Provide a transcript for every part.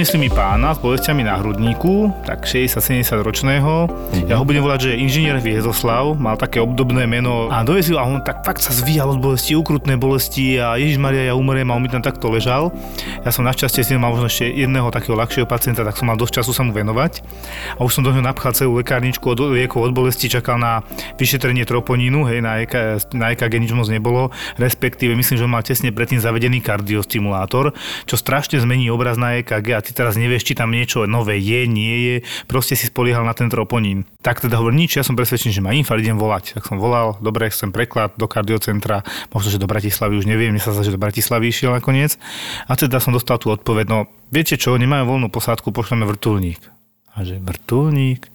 Donesli mi pána s bolestiami na hrudníku, tak 60-70 ročného. Ja ho budem volať, že inžinier Viezoslav, mal také obdobné meno a dovezil a on tak fakt sa zvíjal od bolesti, ukrutné bolesti a Ježiš Maria, ja umriem a on mi tam takto ležal. Ja som našťastie si mal možno ešte jedného takého ľahšieho pacienta, tak som mal dosť času sa mu venovať. A už som do neho napchal celú lekárničku od liekov od bolesti, čakal na vyšetrenie troponínu, hej, na, EK, na EKG nič moc nebolo, respektíve myslím, že on mal tesne predtým zavedený kardiostimulátor, čo strašne zmení obraz na EKG a ty teraz nevieš, či tam niečo nové je, nie je, proste si spoliehal na ten troponín. Tak teda hovorím, nič, ja som presvedčený, že má infarkt, idem volať. Tak som volal, dobre, chcem preklad do kardiocentra, možno, že do Bratislavy, už neviem, mne sa zdá, že do Bratislavy išiel nakoniec. A teda som dostal tú odpoveď, no viete čo, nemajú voľnú posádku, pošleme vrtulník. A že vrtulník?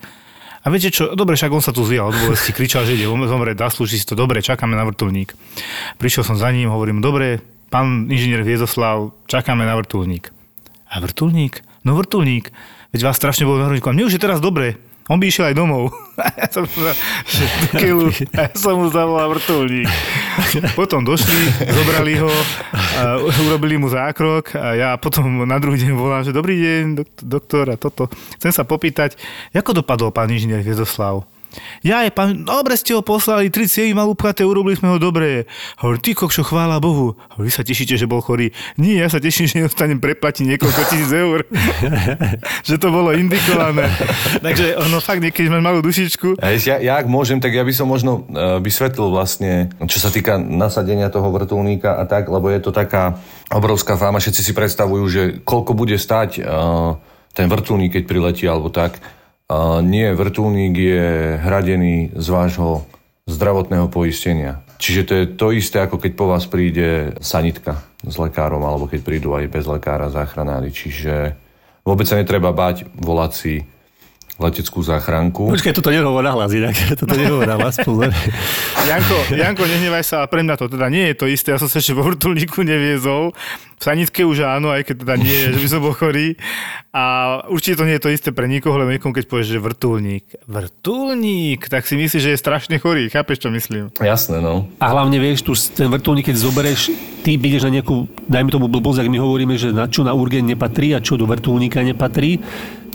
A viete čo, dobre, však on sa tu zvíjal od bolesti, kričal, že ide zomrieť, zaslúži si to, dobre, čakáme na vrtulník. Prišiel som za ním, hovorím, dobre, pán inžinier Viezoslav, čakáme na vrtulník. A vrtulník? No vrtulník. Veď vás strašne bolo na hrudníku. A mne už je teraz dobre. On by išiel aj domov. ja som, keľu, ja som mu zavolal vrtulník. Potom došli, zobrali ho, a urobili mu zákrok a ja potom na druhý deň volám, že dobrý deň, doktor a toto. Chcem sa popýtať, ako dopadol pán inžinier Viezoslav? Ja je pán, dobre ste ho poslali, 37 mal upchaté, urobili sme ho dobre. Hovorí, ty kokšo, chvála Bohu. Hovorí, vy sa tešíte, že bol chorý. Nie, ja sa teším, že nedostanem preplatiť niekoľko tisíc eur. že to bolo indikované. Takže ono fakt niekedy máš malú dušičku. Ja, ja, ak môžem, tak ja by som možno uh, vysvetlil vlastne, čo sa týka nasadenia toho vrtulníka a tak, lebo je to taká obrovská fáma. Všetci si predstavujú, že koľko bude stať uh, ten vrtulník, keď priletí alebo tak. Nie, vrtulník je hradený z vášho zdravotného poistenia. Čiže to je to isté, ako keď po vás príde sanitka s lekárom, alebo keď prídu aj bez lekára záchranári. Čiže vôbec sa netreba bať volať si leteckú záchranku. Počkaj, toto nehovor na hlas, inak. Toto nehovor na hlas, pozor. Janko, Janko, nehnevaj sa, pre mňa to teda nie je to isté. Ja som sa ešte vo vrtulníku neviezol. V sanitke už áno, aj keď teda nie, že by som bol chorý. A určite to nie je to isté pre nikoho, lebo niekomu, keď povieš, že vrtulník. Vrtulník, tak si myslíš, že je strašne chorý. Chápeš, čo myslím? Jasné, no. A hlavne vieš, tu ten vrtulník, keď zoberieš, ty ideš na nejakú, dajme tomu blbosť, ak my hovoríme, že na čo na urgen nepatrí a čo do vrtulníka nepatrí,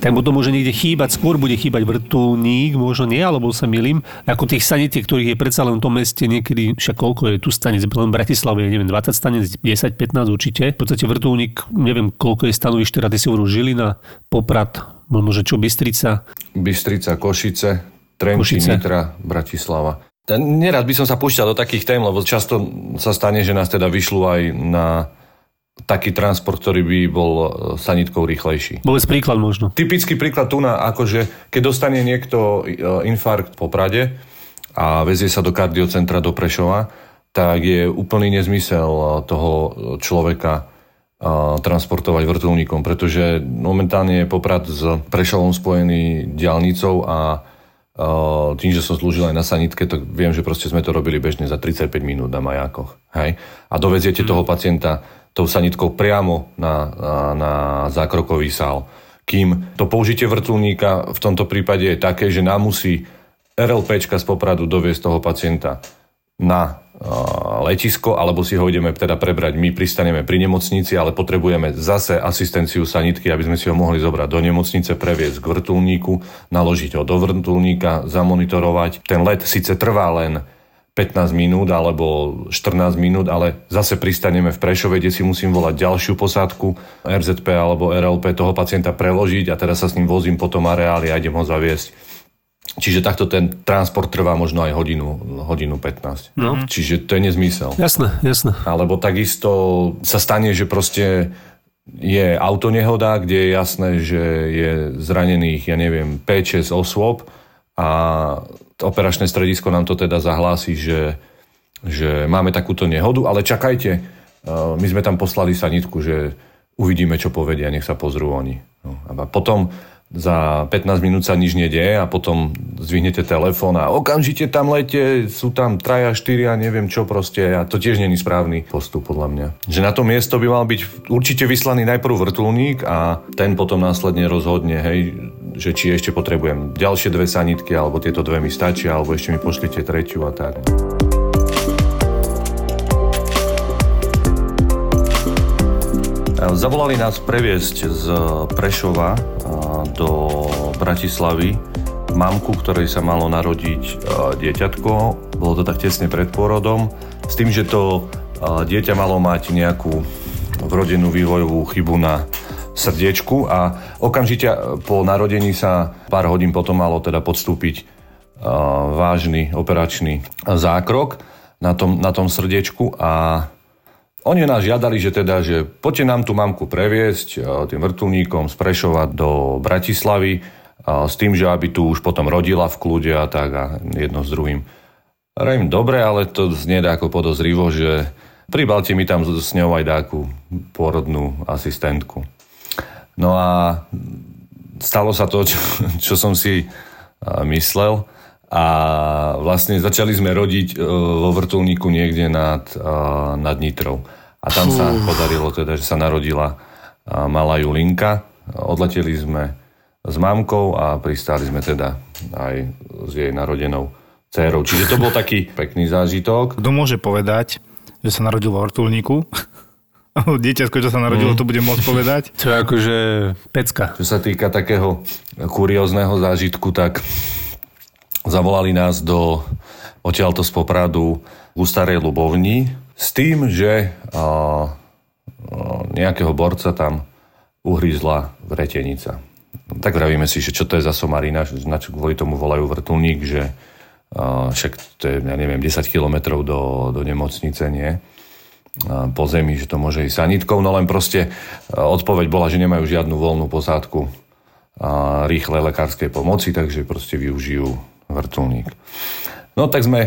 tak to môže niekde chýbať, skôr bude chýbať vrtulník, možno nie, alebo sa milím, ako tých sanitiek, ktorých je predsa len v tom meste niekedy, však koľko je tu stanic, len v Bratislave, neviem, 20 stanic, 10, 15 určite. V podstate vrtulník, neviem, koľko je stanovišť, teda ty si hovoril Žilina, Poprad, možno, že čo, Bystrica? Bystrica, Košice, Trenčín, Nitra, Bratislava. Nerad by som sa púšťal do takých tém, lebo často sa stane, že nás teda vyšľú aj na taký transport, ktorý by bol e, sanitkou rýchlejší. Povedz príklad možno. Typický príklad tu na, akože keď dostane niekto e, infarkt po Prade a vezie sa do kardiocentra do Prešova, tak je úplný nezmysel e, toho človeka transportovať vrtulníkom, pretože momentálne je Poprad s Prešovom spojený diálnicou a tým, že som slúžil aj na sanitke, tak viem, že proste sme to robili bežne za 35 minút na majákoch. Hej? A doveziete hmm. toho pacienta tou sanitkou priamo na, na, na zákrokový sál. Kým to použitie vrtulníka v tomto prípade je také, že nám musí RLPčka z Popradu doviesť toho pacienta na letisko, alebo si ho ideme teda prebrať. My pristaneme pri nemocnici, ale potrebujeme zase asistenciu sanitky, aby sme si ho mohli zobrať do nemocnice, previesť k vrtulníku, naložiť ho do vrtulníka, zamonitorovať. Ten let síce trvá len 15 minút alebo 14 minút, ale zase pristaneme v Prešove, kde si musím volať ďalšiu posádku RZP alebo RLP toho pacienta preložiť a teraz sa s ním vozím po tom areáli a idem ho zaviesť. Čiže takto ten transport trvá možno aj hodinu, hodinu 15. No. Čiže to je nezmysel. Jasné, jasné. Alebo takisto sa stane, že proste je autonehoda, kde je jasné, že je zranených, ja neviem, 5-6 osôb a operačné stredisko nám to teda zahlási, že, že máme takúto nehodu, ale čakajte, e, my sme tam poslali sanitku, že uvidíme, čo povedia, nech sa pozrú oni. No, a potom za 15 minút sa nič nedieje a potom zvihnete telefón a okamžite tam lete, sú tam traja, štyria, neviem čo proste a to tiež není správny postup podľa mňa. Že na to miesto by mal byť určite vyslaný najprv vrtulník a ten potom následne rozhodne, hej, že či ešte potrebujem ďalšie dve sanitky, alebo tieto dve mi stačia, alebo ešte mi pošlite tretiu a tak. Zavolali nás previesť z Prešova do Bratislavy mamku, ktorej sa malo narodiť dieťatko. Bolo to tak tesne pred pôrodom. S tým, že to dieťa malo mať nejakú vrodenú vývojovú chybu na srdiečku a okamžite po narodení sa pár hodín potom malo teda podstúpiť vážny operačný zákrok na tom, na tom srdiečku a oni nás žiadali, že teda, že poďte nám tú mamku previesť tým vrtulníkom z Prešova do Bratislavy s tým, že aby tu už potom rodila v kľude a tak a jedno s druhým. Rejím, dobre, ale to znie ako podozrivo, že pribalte mi tam s ňou aj dáku pôrodnú asistentku. No a stalo sa to, čo, čo som si myslel a vlastne začali sme rodiť e, vo vrtulníku niekde nad, nad Nitrou. A tam sa podarilo teda, že sa narodila malá Julinka. Odleteli sme s mamkou a pristáli sme teda aj s jej narodenou dcerou. Čiže to bol taký pekný zážitok. Kto môže povedať, že sa narodil vo vrtulníku? Dieťasko, čo sa narodilo, mm. to bude môcť povedať. To je akože pecka. Čo sa týka takého kuriózneho zážitku, tak zavolali nás do odtiaľto z Popradu u Starej Lubovni s tým, že a, a, nejakého borca tam uhryzla vretenica. Tak vravíme si, že čo to je za somarina, že kvôli tomu volajú vrtulník, že a, však to je, ja neviem, 10 kilometrov do, do nemocnice, nie? Po zemi, že to môže ísť sanitkou, no len proste odpoveď bola, že nemajú žiadnu voľnú posádku rýchlej lekárskej pomoci, takže proste využijú vrtulník. No tak sme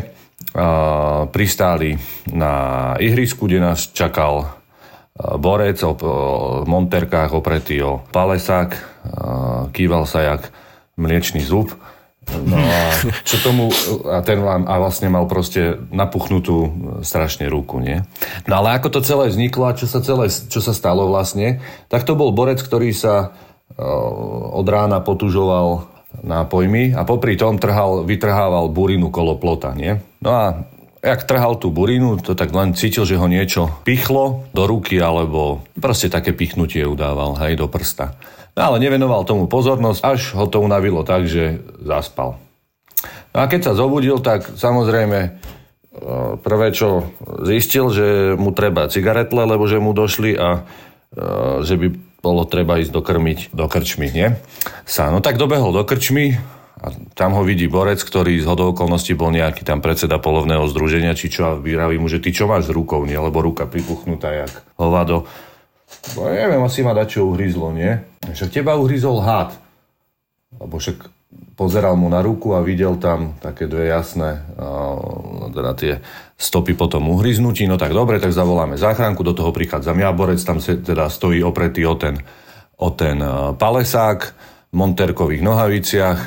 a, pristáli na ihrisku, kde nás čakal borec o, monterkách opretý o palesák, kýval sa jak mliečný zub. No a čo tomu, a ten a vlastne mal proste napuchnutú strašne ruku, nie? No ale ako to celé vzniklo a čo sa, celé, čo sa stalo vlastne, tak to bol borec, ktorý sa od rána potužoval nápojmi a popri tom trhal, vytrhával burinu kolo plota, nie? No a jak trhal tú burinu, to tak len cítil, že ho niečo pichlo do ruky alebo proste také pichnutie udával, hej, do prsta. No ale nevenoval tomu pozornosť, až ho to unavilo tak, že zaspal. No a keď sa zobudil, tak samozrejme e, prvé, čo zistil, že mu treba cigaretle, lebo že mu došli a e, že by bolo treba ísť dokrmiť do krčmy, nie? Sa, no tak dobehol do krčmy a tam ho vidí borec, ktorý z hodou okolností bol nejaký tam predseda polovného združenia, či čo, a vyraví mu, že ty čo máš s rukou, nie? Lebo ruka pripuchnutá jak hovado. No neviem, asi ma čo uhryzlo, nie? Však teba uhryzol had. Lebo však pozeral mu na ruku a videl tam také dve jasné, teda tie stopy po tom uhryznutí. No tak dobre, tak zavoláme záchranku, do toho prichádzam ja, borec tam se, teda stojí opretý o ten, o ten palesák v monterkových nohaviciach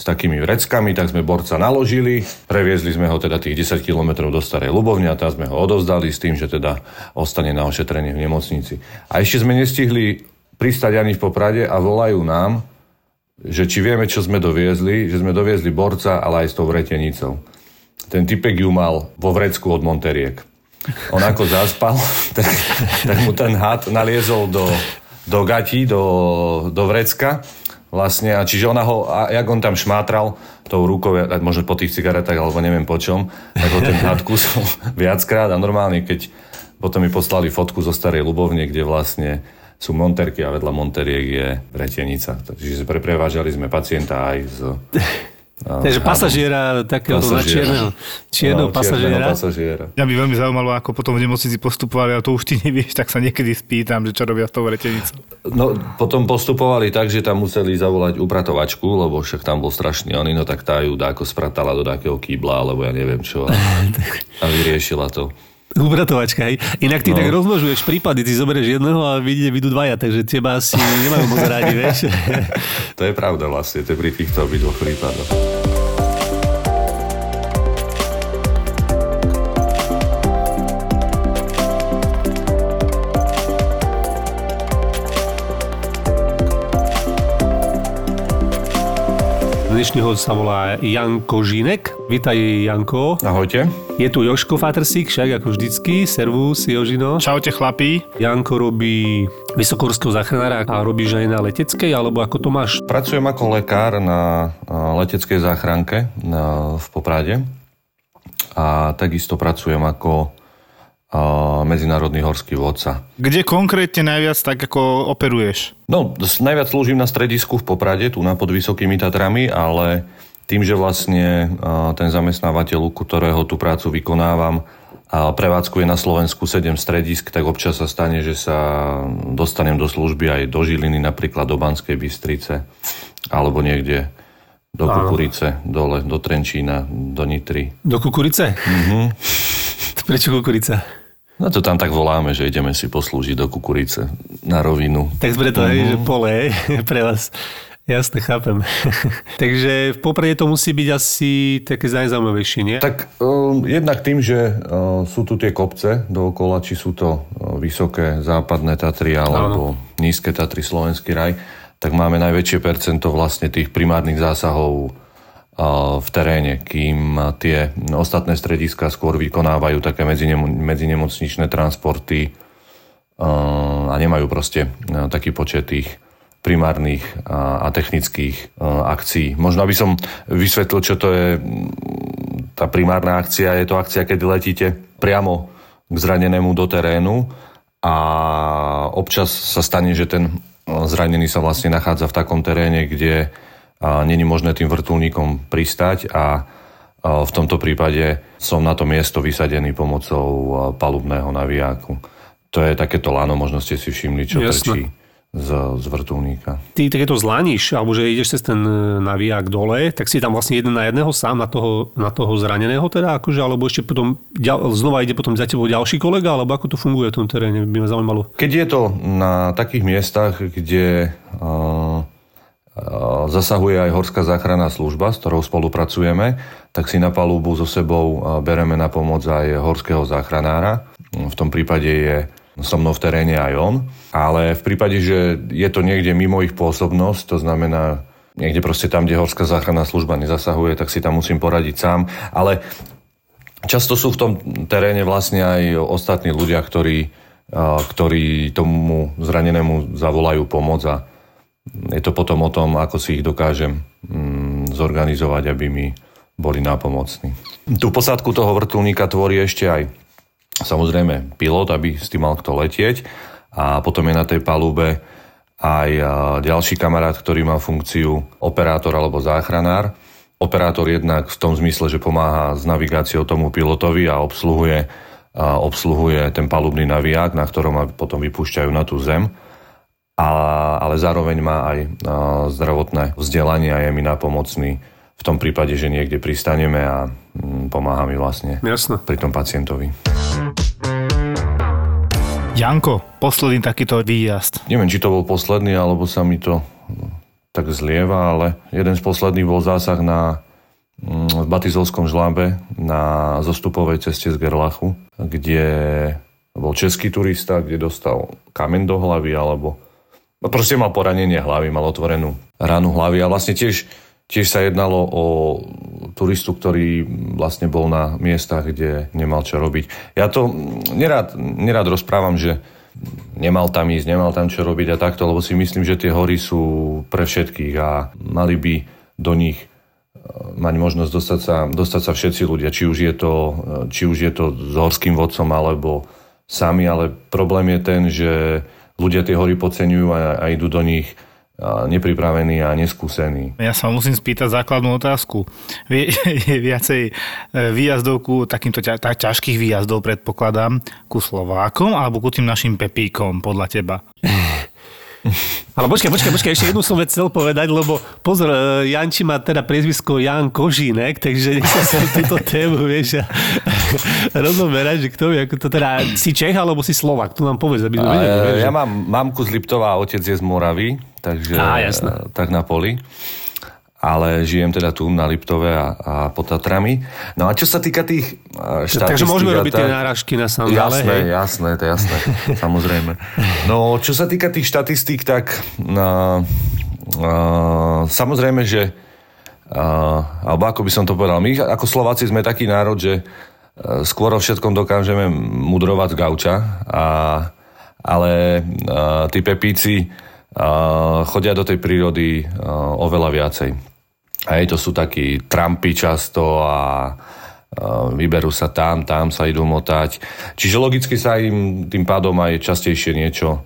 s takými vreckami, tak sme borca naložili, previezli sme ho teda tých 10 km do Starej Lubovne a tam sme ho odovzdali s tým, že teda ostane na ošetrenie v nemocnici. A ešte sme nestihli pristať ani v Poprade a volajú nám, že či vieme, čo sme doviezli, že sme doviezli borca, ale aj s tou vretenicou. Ten typek ju mal vo vrecku od Monteriek. On ako zaspal, tak, tak mu ten had naliezol do, do gatí, do, do vrecka. Vlastne, a čiže ona ho, a jak on tam šmátral tou rukou, možno po tých cigaretách, alebo neviem po čom, tak ho ten had kusol viackrát a normálne, keď potom mi poslali fotku zo starej Lubovne, kde vlastne sú monterky a vedľa monteriek je vretenica. Takže preprevážali sme pacienta aj z Takže pasažiera takého pasažiera. čierneho, čierneho no, pasažiera. pasažiera. Mňa by veľmi zaujímalo, ako potom v nemocnici postupovali, a to už ty nevieš, tak sa niekedy spýtam, že čo robia s tou vretenicou. No, potom postupovali tak, že tam museli zavolať upratovačku, lebo však tam bol strašný oný, no tak tá ju dáko spratala do takého kýbla, alebo ja neviem čo. A, a vyriešila to. Ubratovačka, hej. Inak ty no. tak rozmnožuješ prípady, ty zoberieš jedného a vidíte, vidú dvaja, takže teba asi nemajú moc rádi, vieš. to je pravda vlastne, to je pri týchto obidvoch prípadoch. Dnešný host sa volá Janko Žinek. Vítaj Janko. Ahojte. Je tu Joško Fatersík, však ako vždycky. Servus, Jožino. Čaute chlapí. Janko robí vysokorského záchranára a robíš aj na leteckej, alebo ako to máš? Pracujem ako lekár na leteckej záchranke v Poprade a takisto pracujem ako medzinárodný horský vodca. Kde konkrétne najviac tak ako operuješ? No, najviac slúžim na stredisku v Poprade, tu na pod Vysokými Tatrami, ale tým, že vlastne ten zamestnávateľ, u ktorého tú prácu vykonávam, a prevádzkuje na Slovensku 7 stredisk, tak občas sa stane, že sa dostanem do služby aj do Žiliny, napríklad do Banskej Bystrice, alebo niekde do Kukurice, dole, do Trenčína, do Nitry. Do kukurice? Mm-hmm. Prečo kukurica? No to tam tak voláme, že ideme si poslúžiť do Kukurice na rovinu. Tak preto, mm-hmm. že pole pre vás. Jasne, chápem. Takže v Poprade to musí byť asi také najzaujímavejšie, nie? Tak um, jednak tým, že uh, sú tu tie kopce dookola, či sú to uh, vysoké západné Tatry alebo nízke Tatry, Slovenský raj, tak máme najväčšie percento vlastne tých primárnych zásahov v teréne, kým tie ostatné strediska skôr vykonávajú také medzinemo- medzinemocničné transporty a nemajú proste taký počet tých primárnych a, technických akcií. Možno aby som vysvetlil, čo to je tá primárna akcia. Je to akcia, keď letíte priamo k zranenému do terénu a občas sa stane, že ten zranený sa vlastne nachádza v takom teréne, kde není možné tým vrtulníkom pristať a uh, v tomto prípade som na to miesto vysadený pomocou uh, palubného navijáku. To je takéto lano, možno ste si všimli, čo Jasné. trčí z, z vrtulníka. Ty takéto zlaníš, alebo že ideš cez ten e, navíjak dole, tak si tam vlastne jeden na jedného sám, na toho, na toho zraneného teda, akože, alebo ešte potom ďal, znova ide potom za tebou ďalší kolega, alebo ako to funguje v tom teréne, by ma zaujímalo. Keď je to na takých miestach, kde uh, zasahuje aj Horská záchranná služba, s ktorou spolupracujeme, tak si na palubu so sebou uh, bereme na pomoc aj horského záchranára. V tom prípade je so mnou v teréne aj on. Ale v prípade, že je to niekde mimo ich pôsobnosť, to znamená niekde proste tam, kde Horská záchranná služba nezasahuje, tak si tam musím poradiť sám. Ale Často sú v tom teréne vlastne aj ostatní ľudia, ktorí, a, ktorí tomu zranenému zavolajú pomoc a je to potom o tom, ako si ich dokážem mm, zorganizovať, aby mi boli nápomocní. Tú posádku toho vrtulníka tvorí ešte aj samozrejme pilot, aby s tým mal kto letieť a potom je na tej palube aj ďalší kamarát, ktorý má funkciu operátor alebo záchranár. Operátor jednak v tom zmysle, že pomáha s navigáciou tomu pilotovi a obsluhuje, a obsluhuje ten palubný naviják, na ktorom potom vypúšťajú na tú zem. A, ale zároveň má aj a, zdravotné vzdelanie a je mi napomocný v tom prípade, že niekde pristaneme a mm, pomáha mi vlastne Jasné. pri tom pacientovi. Janko, posledný takýto výjazd. Neviem, či to bol posledný, alebo sa mi to no, tak zlieva, ale jeden z posledných bol zásah na mm, v Batizovskom žlábe na zostupovej ceste z Gerlachu, kde bol český turista, kde dostal kamen do hlavy, alebo no proste mal poranenie hlavy, mal otvorenú ranu hlavy a vlastne tiež, tiež sa jednalo o turistu, ktorý vlastne bol na miestach, kde nemal čo robiť. Ja to nerád, nerád rozprávam, že nemal tam ísť, nemal tam čo robiť a takto, lebo si myslím, že tie hory sú pre všetkých a mali by do nich e, mať možnosť dostať sa, dostať sa všetci ľudia, či už, je to, e, či už je to s horským vodcom alebo sami, ale problém je ten, že ľudia tie hory podceňujú a, a idú do nich nepripravení a neskúsení. Ja sa musím spýtať základnú otázku. Vie, je viacej e, výjazdov ku takýmto ťa, ťažkých výjazdov, predpokladám, ku Slovákom alebo ku tým našim Pepíkom, podľa teba? Ale počkaj, počkaj, počkaj, ešte jednu som vec chcel povedať, lebo pozor, e, Janči má teda priezvisko Jan Kožínek, takže nech sa túto tému, vieš, a rozoberať, že kto vie, ako to teda, si Čech alebo si Slovak, tu nám povedz, aby sme vedeli, E, ja mám mamku z Liptova a otec je z Moravy, takže jasné. e, tak na poli. Ale žijem teda tu na Liptove a, a pod Tatrami. No a čo sa týka tých e, štatistík... Takže môžeme robiť tie tak- náražky na sandále, Jasné, hej? jasné, to je jasné, samozrejme. No, čo sa týka tých štatistík, tak uh, uh, samozrejme, že Uh, alebo ako by som to povedal, my ako Slováci sme taký národ, že uh, skôr o všetkom dokážeme mudrovať gauča, a, ale uh, tí pepíci uh, chodia do tej prírody uh, oveľa viacej. Hej, to sú takí trampy často a vyberú sa tam, tam sa idú motať. Čiže logicky sa im tým pádom aj častejšie niečo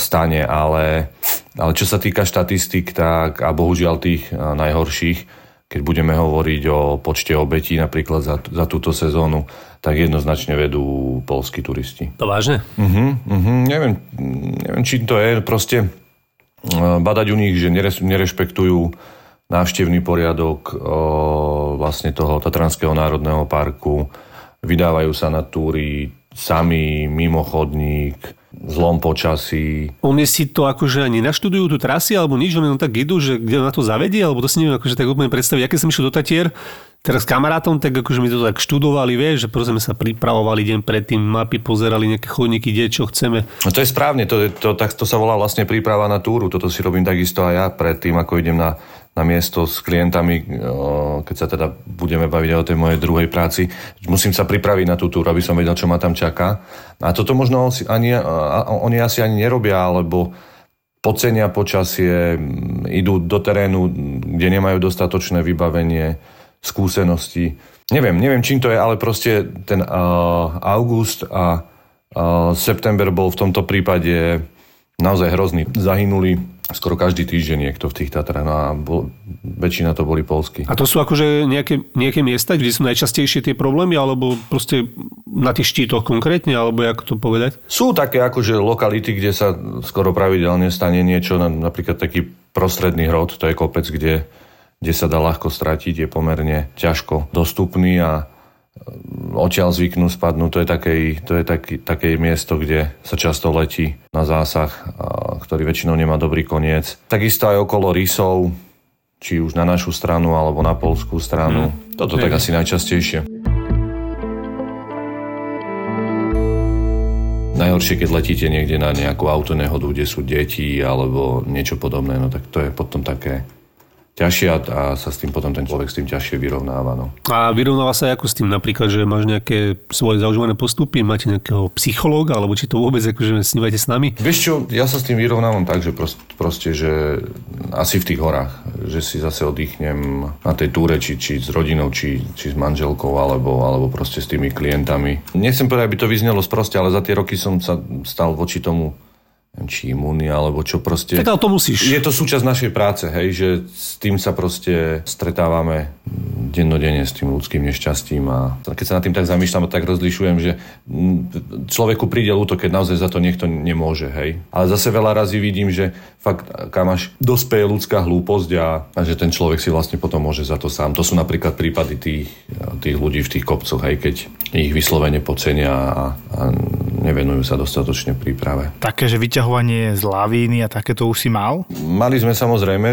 stane, ale, ale čo sa týka štatistik, tak a bohužiaľ tých najhorších, keď budeme hovoriť o počte obetí napríklad za, za túto sezónu, tak jednoznačne vedú polskí turisti. To vážne? Uh-huh, uh-huh, neviem, neviem, či to je proste badať u nich, že nerešpektujú návštevný poriadok vlastne toho Tatranského národného parku, vydávajú sa na túry sami, mimo chodník, zlom počasí. Oni si to akože ani naštudujú tú trasy alebo nič, oni tak idú, že kde na to zavedie, alebo to si neviem akože tak úplne predstaviť. Ja keď som išiel do Tatier, teraz s kamarátom, tak akože mi to tak študovali, vieš, že proste sme sa pripravovali deň predtým, mapy pozerali, nejaké chodníky, kde čo chceme. No to je správne, to, to, tak, to sa volá vlastne príprava na túru, toto si robím takisto aj ja predtým, ako idem na, na miesto s klientami, keď sa teda budeme baviť o tej mojej druhej práci. Musím sa pripraviť na tú túru, aby som vedel, čo ma tam čaká. A toto možno ani, oni asi ani nerobia, alebo podcenia počasie, idú do terénu, kde nemajú dostatočné vybavenie, skúsenosti. Neviem, neviem, čím to je, ale proste ten uh, august a uh, september bol v tomto prípade naozaj hrozný. Zahynuli skoro každý týždeň niekto v tých Tatrách no a bol, väčšina to boli polsky. A to sú akože nejaké, nejaké miesta, kde sú najčastejšie tie problémy, alebo proste na tých štítoch konkrétne, alebo ako to povedať? Sú také akože lokality, kde sa skoro pravidelne stane niečo, napríklad taký prostredný hrod, to je kopec, kde kde sa dá ľahko stratiť, je pomerne ťažko dostupný a odtiaľ zvyknú spadnúť. To je, takej, to je taký, také miesto, kde sa často letí na zásah, ktorý väčšinou nemá dobrý koniec. Takisto aj okolo rysov, či už na našu stranu alebo na polskú stranu. Hmm. Toto tak asi najčastejšie. Najhoršie, keď letíte niekde na nejakú autonehodu, kde sú deti alebo niečo podobné, no tak to je potom také ťažšie a sa s tým potom ten človek s tým ťažšie vyrovnáva. No. A vyrovnáva sa ako s tým napríklad, že máš nejaké svoje zaužívané postupy, máte nejakého psychológa, alebo či to vôbec akože snívate s nami? Vieš čo, ja sa s tým vyrovnávam tak, že proste, proste, že asi v tých horách, že si zase oddychnem na tej túre, či, či s rodinou, či, či s manželkou, alebo, alebo proste s tými klientami. Nechcem povedať, aby to vyznelo sproste, ale za tie roky som sa stal voči tomu či imúny, alebo čo proste. Tak ale to musíš. Je to súčasť našej práce, hej, že s tým sa proste stretávame dennodenne s tým ľudským nešťastím a keď sa nad tým tak zamýšľam, tak rozlišujem, že človeku príde ľúto, keď naozaj za to niekto nemôže, hej. Ale zase veľa razy vidím, že fakt kam až dospeje ľudská hlúposť a, a že ten človek si vlastne potom môže za to sám. To sú napríklad prípady tých, tých ľudí v tých kopcoch, hej, keď ich vyslovene pocenia a, a nevenujú sa dostatočne príprave. Také, že vyťahovanie z lavíny a takéto už si mal? Mali sme samozrejme.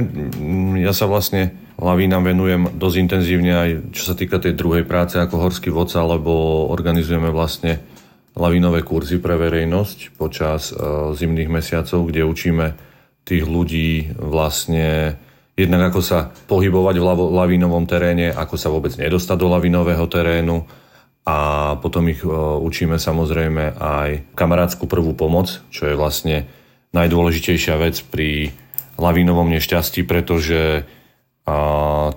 Ja sa vlastne lavínam venujem dosť intenzívne aj čo sa týka tej druhej práce ako horský vodca, lebo organizujeme vlastne lavínové kurzy pre verejnosť počas uh, zimných mesiacov, kde učíme tých ľudí vlastne jednak ako sa pohybovať v lavínovom teréne, ako sa vôbec nedostať do lavínového terénu, a potom ich e, učíme samozrejme aj kamarádskú prvú pomoc, čo je vlastne najdôležitejšia vec pri lavínovom nešťastí, pretože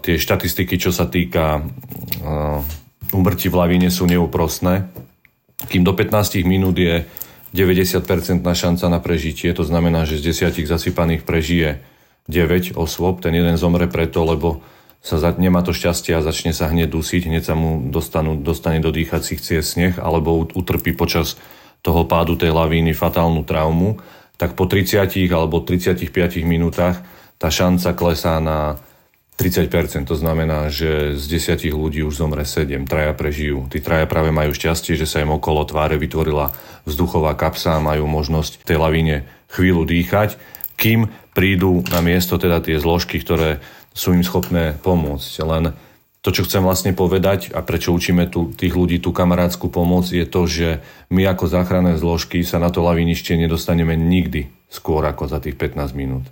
tie štatistiky, čo sa týka úmrtí v lavíne sú neúprostné. Kým do 15 minút je 90% šanca na prežitie, to znamená, že z 10 zasypaných prežije 9 osôb, ten jeden zomre preto, lebo sa za, nemá to šťastie a začne sa hneď dusiť, hneď sa mu dostanú, dostane do dýchacích ciest sneh alebo utrpí počas toho pádu tej lavíny fatálnu traumu, tak po 30 alebo 35 minútach tá šanca klesá na 30%. To znamená, že z 10 ľudí už zomre 7, traja prežijú. Tí traja práve majú šťastie, že sa im okolo tváre vytvorila vzduchová kapsa a majú možnosť tej lavíne chvíľu dýchať, kým prídu na miesto teda tie zložky, ktoré sú im schopné pomôcť. Len to, čo chcem vlastne povedať a prečo učíme tu, tých ľudí tú kamarádskú pomoc, je to, že my ako záchranné zložky sa na to lavinište nedostaneme nikdy skôr ako za tých 15 minút.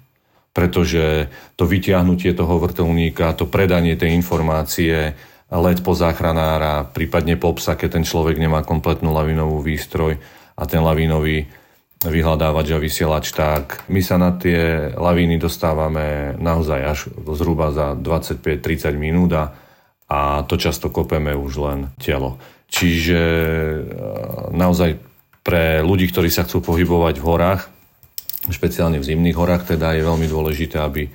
pretože to vytiahnutie toho vrtulníka, to predanie tej informácie, let po záchranára, prípadne po psa, keď ten človek nemá kompletnú lavinovú výstroj a ten lavinový vyhľadávač a vysielač, tak my sa na tie lavíny dostávame naozaj až zhruba za 25-30 minút a, a to často kopeme už len telo. Čiže e, naozaj pre ľudí, ktorí sa chcú pohybovať v horách, špeciálne v zimných horách, teda je veľmi dôležité, aby,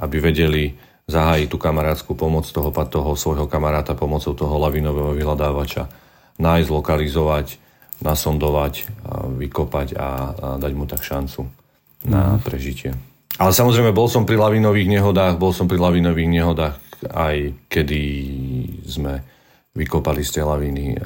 aby vedeli zahájiť tú kamarátskú pomoc toho, toho svojho kamaráta pomocou toho lavinového vyhľadávača, nájsť, lokalizovať, nasondovať, a vykopať a, a dať mu tak šancu na mhm. prežitie. Ale samozrejme, bol som pri lavinových nehodách, bol som pri lavinových nehodách aj kedy sme vykopali z tej lavíny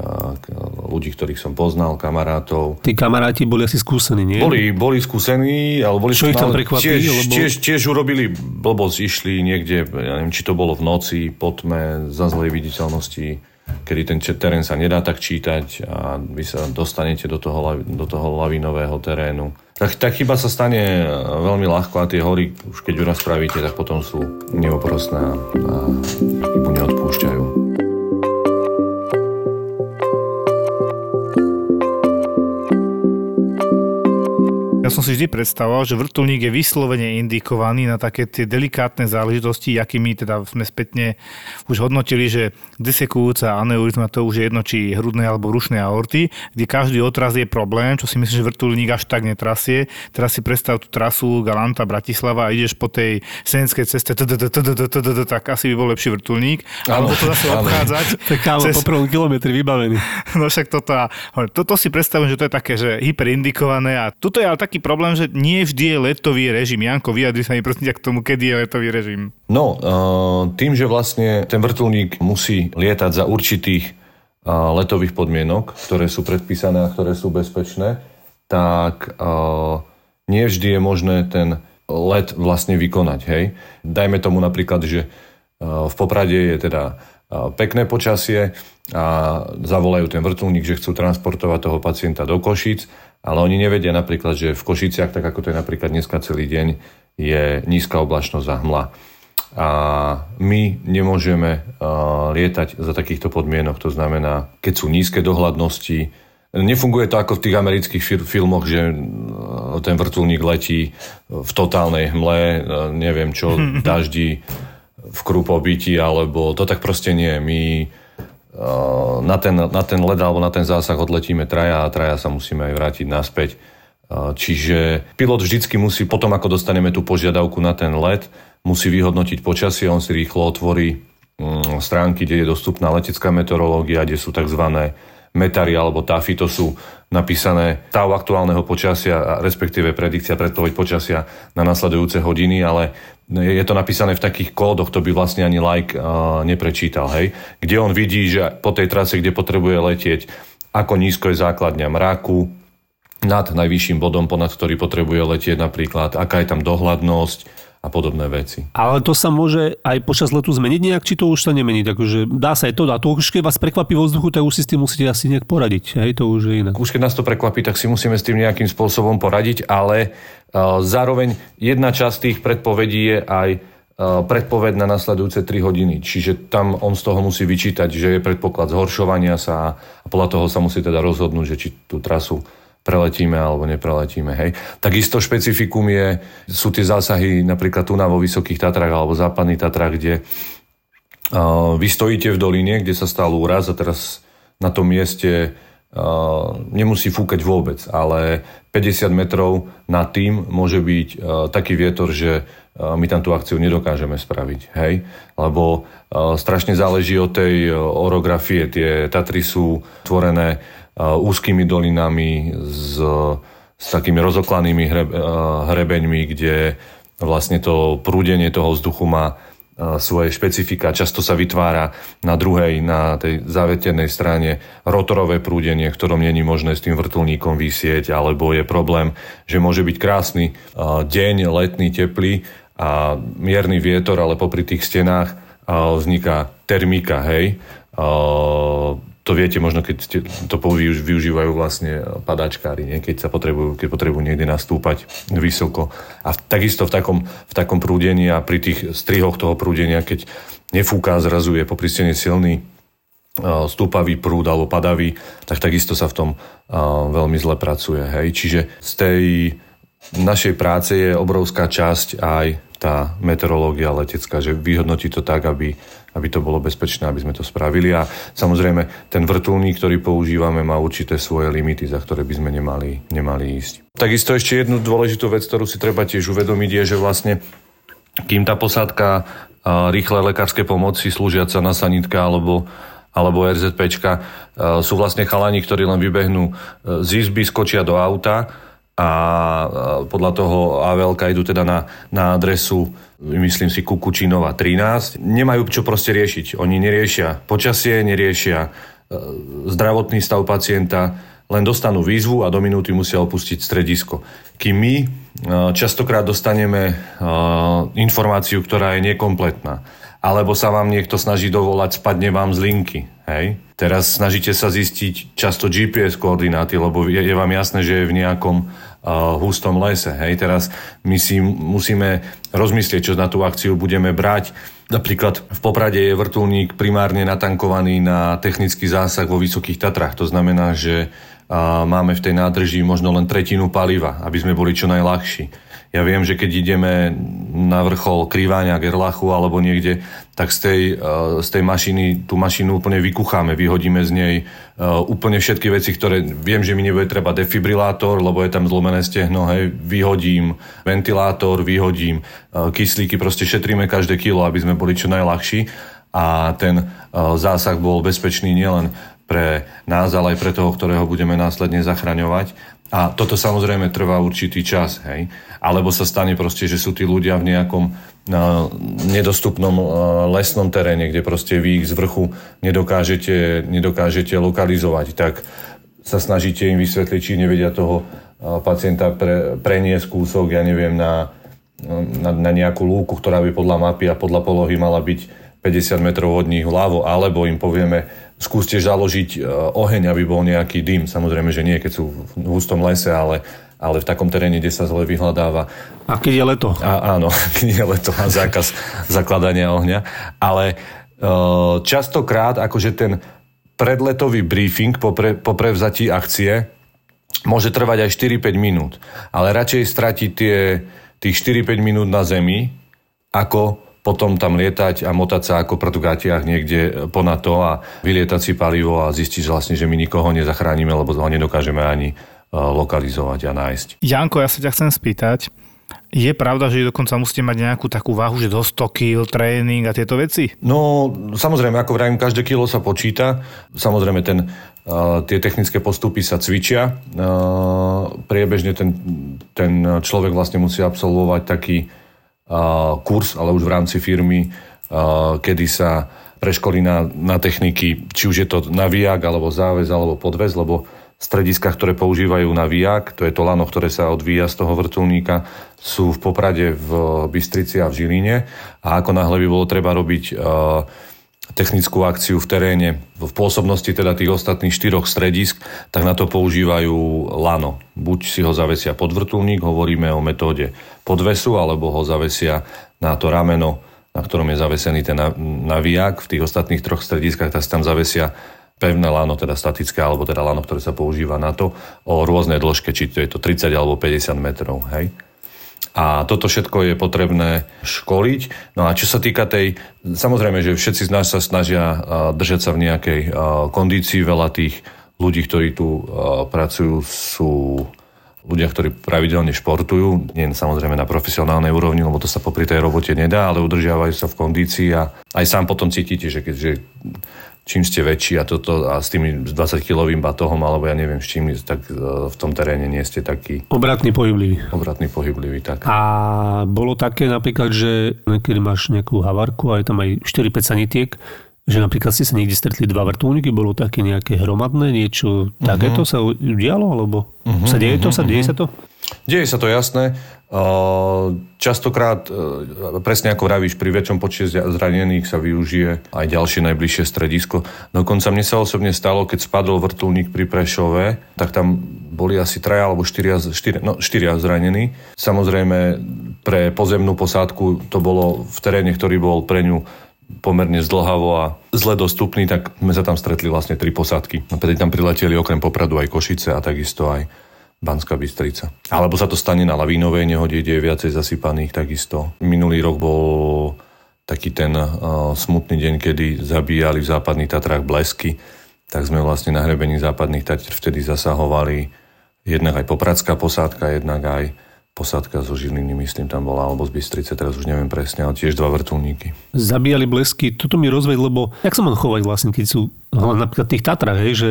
ľudí, ktorých som poznal, kamarátov. Tí kamaráti boli asi skúsení, nie? Boli, boli skúsení, ale boli... Čo ich tam prekvapí? Tiež, lebo... tiež, tiež urobili blbosť, išli niekde, ja neviem, či to bolo v noci, po tme, za zlej viditeľnosti, kedy ten terén sa nedá tak čítať a vy sa dostanete do toho, do toho lavinového terénu. Tak, tak chyba sa stane veľmi ľahko a tie hory, už keď ju raz spravíte, tak potom sú neoprostné a, a chybu neodpúšťajú. Ja som si vždy predstavoval, že vrtulník je vyslovene indikovaný na také tie delikátne záležitosti, akými teda sme spätne už hodnotili, že desekujúca aneurizma to už je jedno, či hrudné alebo rušné aorty, kde každý otraz je problém, čo si myslím, že vrtulník až tak netrasie. Teraz si predstav tú trasu Galanta Bratislava a ideš po tej senskej ceste, tak asi by bol lepší vrtulník. Alebo to zase obchádzať. Tak po prvom kilometri vybavený. No však toto, toto si predstavujem, že to je také, že hyperindikované a toto je ale tak taký problém, že nie vždy je letový režim. Janko, vyjadri sa mi prosím k tomu, kedy je letový režim. No, uh, tým, že vlastne ten vrtulník musí lietať za určitých uh, letových podmienok, ktoré sú predpísané a ktoré sú bezpečné, tak uh, nie vždy je možné ten let vlastne vykonať. Hej? Dajme tomu napríklad, že v Poprade je teda pekné počasie a zavolajú ten vrtulník, že chcú transportovať toho pacienta do Košic ale oni nevedia napríklad, že v Košiciach, tak ako to je napríklad dneska celý deň, je nízka oblačnosť a hmla. A my nemôžeme uh, lietať za takýchto podmienok, to znamená, keď sú nízke dohľadnosti, nefunguje to ako v tých amerických fil- filmoch, že uh, ten vrtulník letí v totálnej hmle, uh, neviem čo, daždi v krupobiti, alebo to tak proste nie. My Eh, na ten, na ten led alebo na ten zásah odletíme traja a traja sa musíme aj vrátiť naspäť. Eh, čiže pilot vždycky musí, potom ako dostaneme tú požiadavku na ten let, musí vyhodnotiť počasie, on si rýchlo otvorí mm, stránky, kde je dostupná letecká meteorológia, kde sú tzv. metary alebo tafy, to sú napísané stav aktuálneho počasia, respektíve predikcia, predpoveď počasia na nasledujúce hodiny, ale je to napísané v takých kódoch, to by vlastne ani like uh, neprečítal, hej. Kde on vidí, že po tej trase, kde potrebuje letieť, ako nízko je základňa mraku, nad najvyšším bodom, ponad ktorý potrebuje letieť napríklad, aká je tam dohľadnosť, a podobné veci. Ale to sa môže aj počas letu zmeniť nejak, či to už sa nemení? Takže dá sa aj to, a to už keď vás prekvapí vo vzduchu, tak už si s tým musíte asi nejak poradiť. Hej, to už je inak. Už keď nás to prekvapí, tak si musíme s tým nejakým spôsobom poradiť, ale uh, zároveň jedna časť tých predpovedí je aj uh, predpoved na nasledujúce 3 hodiny. Čiže tam on z toho musí vyčítať, že je predpoklad zhoršovania sa a podľa toho sa musí teda rozhodnúť, že či tú trasu preletíme alebo nepreletíme. Hej. Takisto špecifikum je, sú tie zásahy napríklad tu na vo Vysokých Tatrách alebo Západných Tatrách, kde uh, vy stojíte v doline, kde sa stal úraz a teraz na tom mieste uh, nemusí fúkať vôbec, ale 50 metrov nad tým môže byť uh, taký vietor, že uh, my tam tú akciu nedokážeme spraviť. Hej? Lebo strašne záleží od tej orografie. Tie Tatry sú tvorené úzkými dolinami s, s takými rozoklanými hrebeňmi, kde vlastne to prúdenie toho vzduchu má svoje špecifika. Často sa vytvára na druhej, na tej záveternej strane rotorové prúdenie, v ktorom není možné s tým vrtulníkom vysieť, alebo je problém, že môže byť krásny deň, letný, teplý a mierny vietor, ale popri tých stenách vzniká termika, hej, to viete možno, keď ste, to využívajú vlastne padáčkári, nie? keď sa potrebujú, keď potrebujú niekde nastúpať vysoko. A v, takisto v takom, v takom prúdení a pri tých strihoch toho prúdenia, keď nefúka zrazu je po pristene silný stúpavý prúd alebo padavý, tak takisto sa v tom veľmi zle pracuje. Hej? Čiže z tej našej práce je obrovská časť aj tá meteorológia letecká, že vyhodnotí to tak, aby, aby to bolo bezpečné, aby sme to spravili. A samozrejme, ten vrtulník, ktorý používame, má určité svoje limity, za ktoré by sme nemali, nemali ísť. Takisto ešte jednu dôležitú vec, ktorú si treba tiež uvedomiť, je, že vlastne kým tá posádka rýchle lekárske pomoci slúžiaca na sanitka alebo alebo RZPčka, sú vlastne chalani, ktorí len vybehnú z izby, skočia do auta a podľa toho AVL idú teda na, na adresu, myslím si, Kukučinova 13. Nemajú čo proste riešiť. Oni neriešia počasie, neriešia zdravotný stav pacienta, len dostanú výzvu a do minúty musia opustiť stredisko. Kým my častokrát dostaneme informáciu, ktorá je nekompletná alebo sa vám niekto snaží dovolať, spadne vám z linky. Hej? Teraz snažíte sa zistiť často GPS koordináty, lebo je, je vám jasné, že je v nejakom uh, hustom lese. Hej? Teraz my si musíme rozmyslieť, čo na tú akciu budeme brať. Napríklad v Poprade je vrtulník primárne natankovaný na technický zásah vo Vysokých Tatrách. To znamená, že uh, máme v tej nádrži možno len tretinu paliva, aby sme boli čo najľahší. Ja viem, že keď ideme na vrchol Krývania, Gerlachu alebo niekde, tak z tej, eh, z tej mašiny, tú mašinu úplne vykucháme, vyhodíme z nej eh, úplne všetky veci, ktoré viem, že mi nebude treba defibrilátor, lebo je tam zlomené stehno, hej, vyhodím ventilátor, vyhodím eh, kyslíky, proste šetríme každé kilo, aby sme boli čo najľahší a ten zásah bol bezpečný nielen pre nás, ale aj pre toho, ktorého budeme následne zachraňovať. A toto samozrejme trvá určitý čas, hej. Alebo sa stane proste, že sú tí ľudia v nejakom uh, nedostupnom uh, lesnom teréne, kde proste vy ich z vrchu nedokážete, nedokážete lokalizovať, tak sa snažíte im vysvetliť, či nevedia toho uh, pacienta pre, preniesť kúsok, ja neviem, na, na, na nejakú lúku, ktorá by podľa mapy a podľa polohy mala byť 50 metrov od nich vľavo, alebo im povieme, skúste založiť e, oheň, aby bol nejaký dym. Samozrejme, že nie, keď sú v hustom lese, ale, ale v takom teréne, kde sa zle vyhľadáva. A keď je leto. A, áno, keď je leto a zákaz zakladania ohňa. Ale e, častokrát, akože ten predletový briefing po, pre, po prevzatí akcie môže trvať aj 4-5 minút. Ale radšej stratiť tie, tých 4-5 minút na zemi, ako potom tam lietať a motať sa ako protugatiach niekde ponad to a vylietať si palivo a zistiť vlastne, že my nikoho nezachránime, lebo ho nedokážeme ani e, lokalizovať a nájsť. Janko, ja sa ťa chcem spýtať, je pravda, že dokonca musíte mať nejakú takú váhu, že do 100 kg, tréning a tieto veci? No, samozrejme, ako vravím, každé kilo sa počíta. Samozrejme, ten, uh, tie technické postupy sa cvičia. Uh, priebežne ten, ten človek vlastne musí absolvovať taký kurz, ale už v rámci firmy, kedy sa preškolí na, na techniky, či už je to navíjak, alebo záväz, alebo podvez, lebo strediska, ktoré používajú na výjak, to je to lano, ktoré sa odvíja z toho vrtulníka, sú v Poprade, v Bystrici a v Žiline. A ako náhle by bolo treba robiť uh, technickú akciu v teréne v pôsobnosti teda tých ostatných štyroch stredisk, tak na to používajú lano. Buď si ho zavesia pod vrtulník, hovoríme o metóde podvesu, alebo ho zavesia na to rameno, na ktorom je zavesený ten navíjak. V tých ostatných troch strediskách tak tam zavesia pevné lano, teda statické, alebo teda lano, ktoré sa používa na to, o rôznej dĺžke, či to je to 30 alebo 50 metrov. Hej? A toto všetko je potrebné školiť. No a čo sa týka tej, samozrejme, že všetci z nás sa snažia držať sa v nejakej kondícii. Veľa tých ľudí, ktorí tu pracujú, sú ľudia, ktorí pravidelne športujú, nie samozrejme na profesionálnej úrovni, lebo to sa popri tej robote nedá, ale udržiavajú sa v kondícii a aj sám potom cítite, že keďže čím ste väčší a, toto, a s tými 20-kilovým batohom, alebo ja neviem s čím, tak e, v tom teréne nie ste taký... Obratný pohyblivý. Obratný pohyblivý, tak. A bolo také napríklad, že keď máš nejakú havarku a je tam aj 4-5 sanitiek, že napríklad ste sa niekde stretli dva vrtulníky, bolo také nejaké hromadné, niečo uh-huh. takéto sa udialo, alebo uh-huh, sa deje to, uh-huh, sa deje sa to? Deje sa to jasné. Častokrát, presne ako vravíš, pri väčšom počte zranených sa využije aj ďalšie najbližšie stredisko. Dokonca mne sa osobne stalo, keď spadol vrtulník pri Prešove, tak tam boli asi traja alebo štyria, štyria, no, štyria zranení. Samozrejme, pre pozemnú posádku to bolo v teréne, ktorý bol pre ňu pomerne zdlhavo a zle dostupný, tak sme sa tam stretli vlastne tri posádky. Vtedy tam prileteli okrem Popradu aj Košice a takisto aj Banská Bystrica. Alebo sa to stane na lavínovej nehode, kde je viacej zasypaných takisto. Minulý rok bol taký ten uh, smutný deň, kedy zabíjali v západných Tatrách blesky, tak sme vlastne na hrebení západných Tatr vtedy zasahovali jednak aj popradská posádka, jednak aj posádka zo Žiliny, myslím, tam bola, alebo z Bystrice, teraz už neviem presne, ale tiež dva vrtulníky. Zabíjali blesky, toto mi rozveď, lebo jak sa mám chovať vlastne, keď sú napríklad tých Tatrách, hej, že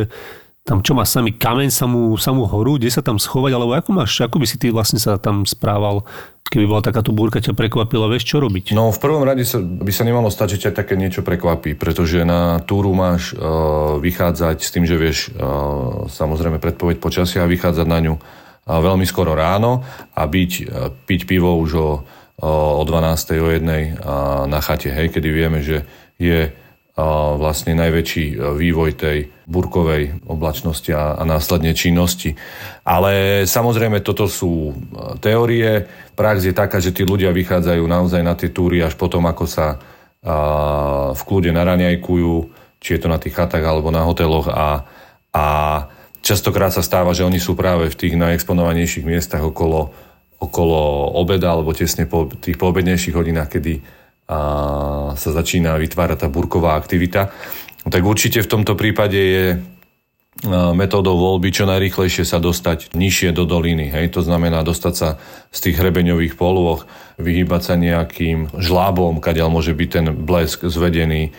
tam čo má sami kameň, samú, samú horu, kde sa tam schovať, alebo ako máš, ako by si ty vlastne sa tam správal, keby bola takáto búrka ťa prekvapila, vieš čo robiť? No v prvom rade sa, by sa nemalo stať, že ťa také niečo prekvapí, pretože na túru máš uh, vychádzať s tým, že vieš uh, samozrejme predpoveď počasia a vychádzať na ňu uh, veľmi skoro ráno a byť, uh, piť pivo už o, o 12. o 1. Uh, na chate, hej, kedy vieme, že je vlastne najväčší e, vývoj tej burkovej oblačnosti a, a následne činnosti. Ale samozrejme toto sú e, teórie. Prax je taká, že tí ľudia vychádzajú naozaj na tie túry až potom, ako sa a, v kľude naraňajkujú, či je to na tých chatách alebo na hoteloch a, a častokrát sa stáva, že oni sú práve v tých najexponovanejších miestach okolo, okolo obeda alebo tesne po tých poobednejších hodinách, kedy a sa začína vytvárať tá burková aktivita, tak určite v tomto prípade je metódou voľby čo najrýchlejšie sa dostať nižšie do doliny. Hej? To znamená dostať sa z tých hrebeňových polôch, vyhýbať sa nejakým žlábom, kadiaľ môže byť ten blesk zvedený,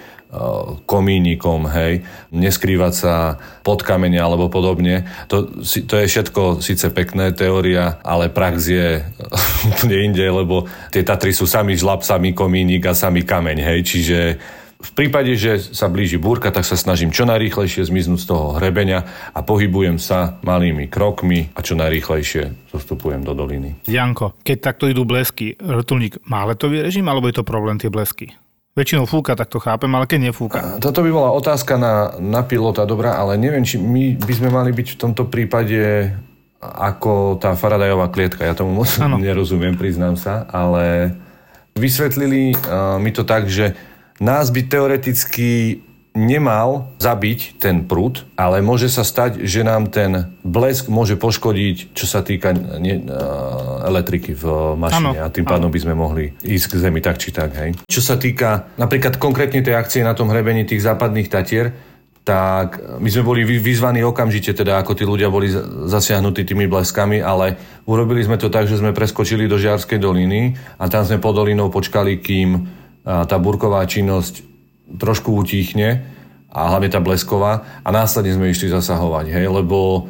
komínikom, hej, neskrývať sa pod kamene alebo podobne. To, to je všetko síce pekné teória, ale prax je úplne inde, lebo tie Tatry sú sami žlab, sami komínik a sami kameň, hej, čiže v prípade, že sa blíži búrka, tak sa snažím čo najrýchlejšie zmiznúť z toho hrebenia a pohybujem sa malými krokmi a čo najrýchlejšie zostupujem do doliny. Janko, keď takto idú blesky, rtulník má letový režim alebo je to problém tie blesky? Väčšinou fúka, tak to chápem, ale keď nefúka. Toto by bola otázka na, na pilota, dobrá, ale neviem, či my by sme mali byť v tomto prípade ako tá Faradajová klietka. Ja tomu moc ano. nerozumiem, priznám sa, ale vysvetlili uh, mi to tak, že nás by teoreticky nemal zabiť ten prúd, ale môže sa stať, že nám ten blesk môže poškodiť, čo sa týka ne, uh, elektriky v mašine ano, a tým pádom ano. by sme mohli ísť k zemi tak či tak. Hej. Čo sa týka napríklad konkrétne tej akcie na tom hrebení tých západných Tatier, tak my sme boli vyzvaní okamžite, teda ako tí ľudia boli zasiahnutí tými bleskami, ale urobili sme to tak, že sme preskočili do Žiarskej doliny a tam sme pod dolinou počkali, kým tá burková činnosť trošku utíchne a hlavne tá blesková a následne sme išli zasahovať, hej, lebo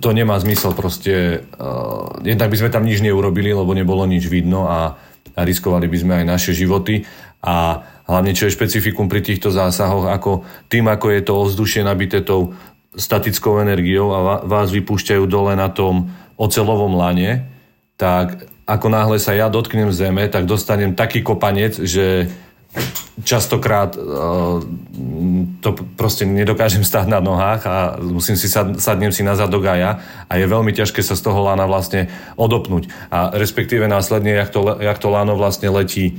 to nemá zmysel proste, uh, jednak by sme tam nič neurobili, lebo nebolo nič vidno a, a riskovali by sme aj naše životy. A hlavne čo je špecifikum pri týchto zásahoch, ako tým, ako je to ovzdušie nabité tou statickou energiou a vás vypúšťajú dole na tom ocelovom lane, tak ako náhle sa ja dotknem zeme, tak dostanem taký kopanec, že častokrát uh, to proste nedokážem stáť na nohách a musím si sad, sadnem si na zadok aj ja a je veľmi ťažké sa z toho lána vlastne odopnúť. A respektíve následne, jak to, jak to láno vlastne letí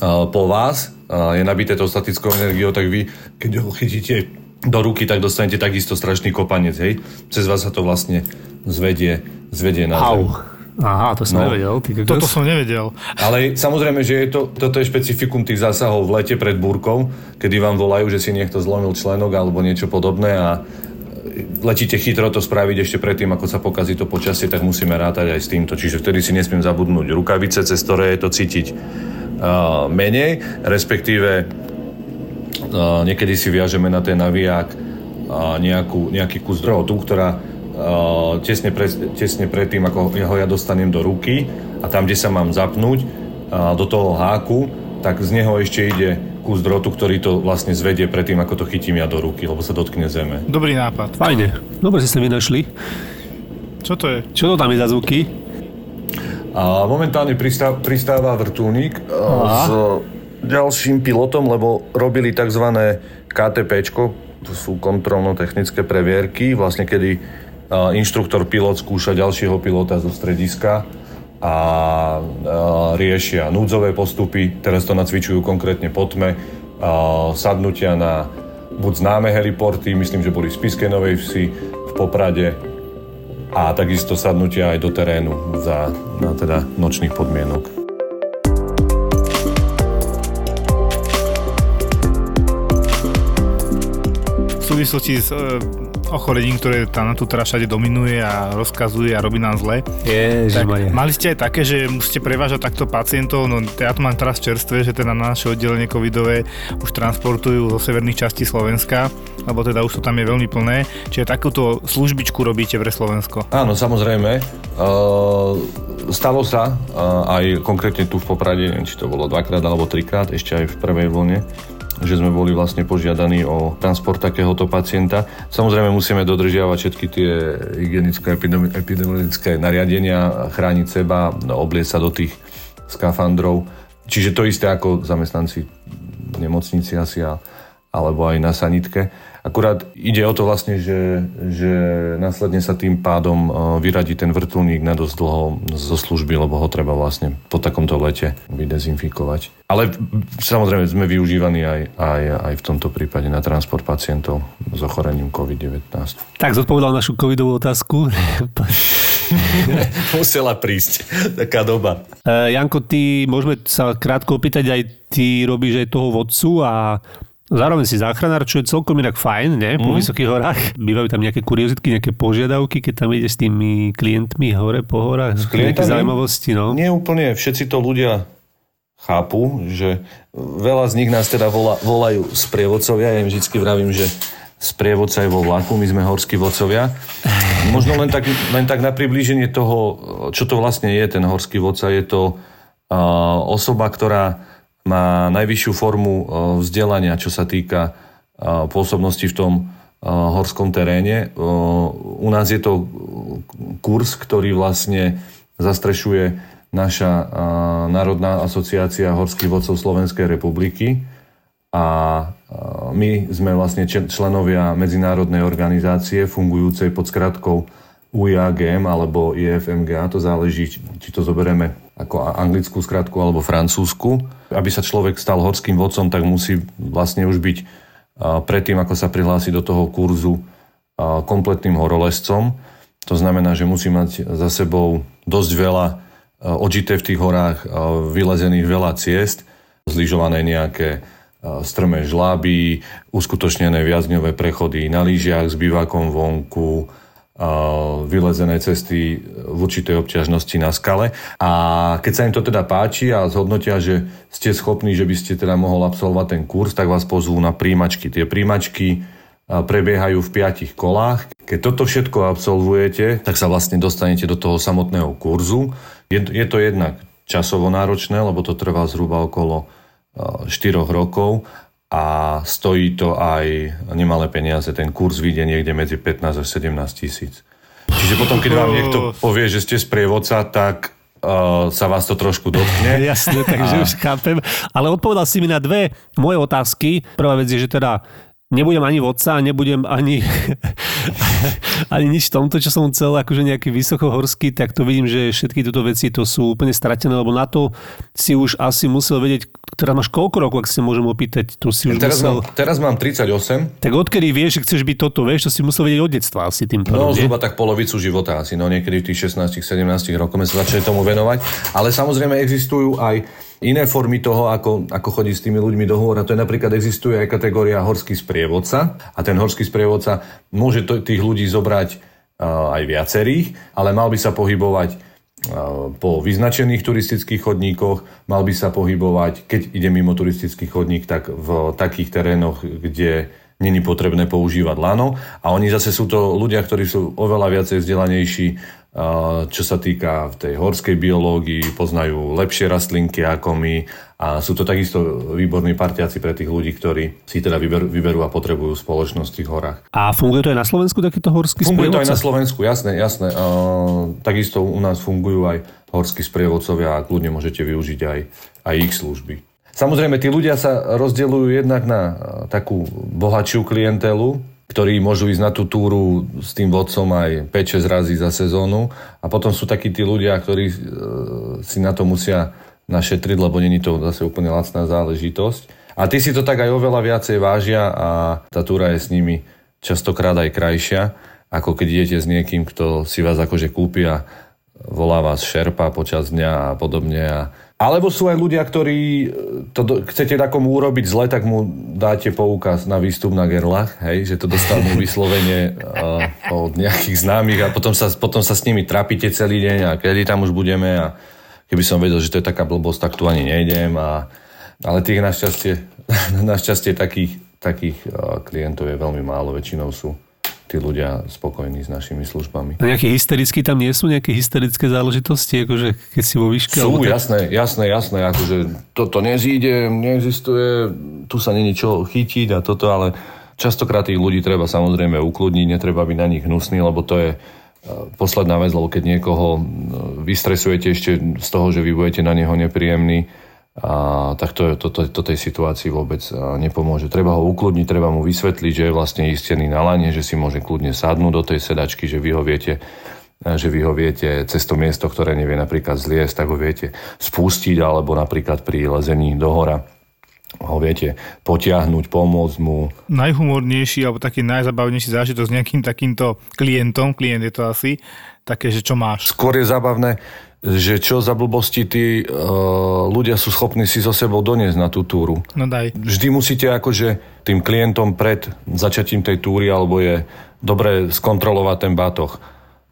uh, po vás, uh, je nabité tou statickou energiou, tak vy, keď ho chytíte do ruky, tak dostanete takisto strašný kopanec, hej? Cez vás sa to vlastne zvedie, zvedie na zem. Aha, to som no, nevedel. Ty toto som nevedel. Ale samozrejme, že je to, toto je špecifikum tých zásahov v lete pred búrkou, kedy vám volajú, že si niekto zlomil členok alebo niečo podobné a letíte chytro to spraviť ešte predtým, ako sa pokazí to počasie, tak musíme rátať aj s týmto. Čiže vtedy si nesmiem zabudnúť rukavice, cez ktoré je to cítiť uh, menej, respektíve uh, niekedy si viažeme na ten naviják uh, nejakú, nejaký kus drohotu, ktorá tesne, pre, tesne predtým, ako ho ja dostanem do ruky a tam, kde sa mám zapnúť do toho háku, tak z neho ešte ide kus drotu, ktorý to vlastne zvedie predtým, ako to chytím ja do ruky, lebo sa dotkne zeme. Dobrý nápad. Fajne. Dobre ste sa vynašli. Čo to je? Čo to tam je za zvuky? A momentálne pristáva, pristáva vrtulník a s ďalším pilotom, lebo robili tzv. KTPčko, to sú kontrolno-technické previerky, vlastne kedy inštruktor pilot skúša ďalšieho pilota zo strediska a, a riešia núdzové postupy, teraz to nacvičujú konkrétne po tme, a, sadnutia na buď známe heliporty, myslím, že boli v Spiskej Novej Vsi, v Poprade a takisto sadnutia aj do terénu za na teda nočných podmienok. V súvislosti s ochorením, ktoré tam na tu teraz všade dominuje a rozkazuje a robí nám zle. Tak, Ježišmaria. mali ste aj také, že musíte prevážať takto pacientov, no ja to mám teraz čerstvé, že teda na naše oddelenie covidové už transportujú zo severných častí Slovenska, lebo teda už to tam je veľmi plné. Čiže takúto službičku robíte pre Slovensko. Áno, samozrejme. Uh, stalo sa uh, aj konkrétne tu v Poprade, neviem, či to bolo dvakrát alebo trikrát, ešte aj v prvej vlne, že sme boli vlastne požiadaní o transport takéhoto pacienta. Samozrejme musíme dodržiavať všetky tie hygienické epidemi- epidemiologické nariadenia, chrániť seba, obliecť sa do tých skafandrov. Čiže to isté ako zamestnanci v nemocnici asi a, alebo aj na sanitke. Akurát ide o to vlastne, že, že následne sa tým pádom e, vyradí ten vrtulník na dosť dlho zo služby, lebo ho treba vlastne po takomto lete vydezinfikovať. Ale samozrejme sme využívaní aj, aj, aj v tomto prípade na transport pacientov s ochorením COVID-19. Tak, zodpovedal našu covidovú otázku. Musela prísť taká doba. E, Janko, ty, môžeme sa krátko opýtať, aj ty robíš aj toho vodcu a Zároveň si záchranár, čo je celkom inak fajn, ne? Po mm. vysokých horách. Bývajú tam nejaké kuriozitky, nejaké požiadavky, keď tam ideš s tými klientmi hore po horách. S klientami? Nejaké zaujímavosti, no. Nie úplne, všetci to ľudia chápu, že veľa z nich nás teda volá, volajú sprievodcovia. Ja im vždy vravím, že sprievodca je vo vlaku, my sme horskí vodcovia. Možno len tak, len tak na priblíženie toho, čo to vlastne je ten horský vodca. Je to uh, osoba, ktorá má najvyššiu formu uh, vzdelania, čo sa týka uh, pôsobnosti v tom uh, horskom teréne. U nás je to kurz, ktorý vlastne zastrešuje naša Národná asociácia horských vodcov Slovenskej republiky a my sme vlastne členovia medzinárodnej organizácie fungujúcej pod skratkou UIAGM alebo IFMGA, to záleží, či to zoberieme ako anglickú skratku alebo francúzsku. Aby sa človek stal horským vodcom, tak musí vlastne už byť predtým, ako sa prihlási do toho kurzu kompletným horolescom. To znamená, že musí mať za sebou dosť veľa odžité v tých horách, vylezených veľa ciest, zlyžované nejaké strmé žláby, uskutočnené viazňové prechody na lyžiach s bivakom vonku, vylezené cesty v určitej obťažnosti na skale. A keď sa im to teda páči a zhodnotia, že ste schopní, že by ste teda mohol absolvovať ten kurz, tak vás pozvú na príjmačky. Tie príjmačky prebiehajú v piatich kolách. Keď toto všetko absolvujete, tak sa vlastne dostanete do toho samotného kurzu. Je, je to jednak časovo náročné, lebo to trvá zhruba okolo 4 rokov a stojí to aj nemalé peniaze. Ten kurz vyjde niekde medzi 15 až 17 tisíc. Čiže potom, keď vám niekto povie, že ste sprievodca, tak uh, sa vás to trošku dotkne. Jasne, takže A- už chápem. Ale odpovedal si mi na dve moje otázky. Prvá vec je, že teda nebudem ani vodca, nebudem ani, ani nič v tomto, čo som chcel, akože nejaký vysokohorský, tak to vidím, že všetky tieto veci to sú úplne stratené, lebo na to si už asi musel vedieť, teraz máš koľko rokov, ak si môžem opýtať, to si už Teraz musel... mám, teraz mám 38, Tak odkedy vieš, že chceš byť toto, vieš, to si musel vedieť od detstva asi tým No, pádom, nie? zhruba tak polovicu života asi, no niekedy v tých 16-17 rokoch sme sa začali tomu venovať. Ale samozrejme existujú aj iné formy toho, ako, ako chodiť s tými ľuďmi do hôr. To je napríklad existuje aj kategória horský sprievodca. A ten horský sprievodca môže to, tých ľudí zobrať uh, aj viacerých, ale mal by sa pohybovať uh, po vyznačených turistických chodníkoch, mal by sa pohybovať, keď ide mimo turistický chodník, tak v takých terénoch, kde není potrebné používať lano. A oni zase sú to ľudia, ktorí sú oveľa viacej vzdelanejší čo sa týka v tej horskej biológii, poznajú lepšie rastlinky ako my a sú to takisto výborní partiaci pre tých ľudí, ktorí si teda vyberú, vyberú a potrebujú spoločnosť v tých horách. A funguje to aj na Slovensku takýto horský Funguje to aj na Slovensku, jasné, jasné. Uh, takisto u nás fungujú aj horskí sprievodcovia a kľudne môžete využiť aj, aj ich služby. Samozrejme, tí ľudia sa rozdeľujú jednak na uh, takú bohatšiu klientelu, ktorí môžu ísť na tú túru s tým vodcom aj 5-6 razy za sezónu. A potom sú takí tí ľudia, ktorí uh, si na to musia našetriť, lebo není to zase úplne lacná záležitosť. A tí si to tak aj oveľa viacej vážia a tá túra je s nimi častokrát aj krajšia, ako keď idete s niekým, kto si vás akože kúpi a volá vás šerpa počas dňa a podobne. A... Alebo sú aj ľudia, ktorí e, to do, chcete takomu urobiť zle, tak mu dáte poukaz na výstup na gerlach, hej, že to dostanú vyslovene uh, od nejakých známych a potom sa, potom sa s nimi trapíte celý deň a kedy tam už budeme a keby som vedel, že to je taká blbosť, tak tu ani nejdem. A, ale tých našťastie, našťastie takých, takých uh, klientov je veľmi málo, väčšinou sú tí ľudia spokojní s našimi službami. A nejaké hysterické tam nie sú? Nejaké hysterické záležitosti? Akože keď si vo výške? Sú, tak- jasné, jasné, jasné, akože toto nezíde, neexistuje, tu sa není čo chytiť a toto, ale častokrát tých ľudí treba samozrejme ukludniť, netreba byť na nich hnusný, lebo to je e, posledná vec, lebo keď niekoho e, vystresujete ešte z toho, že vy budete na neho nepríjemný, a tak to, to, to, to tej situácii vôbec nepomôže. Treba ho ukludniť, treba mu vysvetliť, že je vlastne istený na lane, že si môže kľudne sadnúť do tej sedačky, že vy ho viete a že vy ho viete cez to miesto, ktoré nevie napríklad zliesť, tak ho viete spustiť, alebo napríklad pri lezení do hora ho viete potiahnuť, pomôcť mu. Najhumornejší alebo taký najzabavnejší zážitok s nejakým takýmto klientom, klient je to asi, také, že čo máš. Skôr je zábavné, že čo za blbosti tí uh, ľudia sú schopní si so sebou doniesť na tú túru. No daj. Vždy musíte akože tým klientom pred začatím tej túry alebo je dobre skontrolovať ten batoh.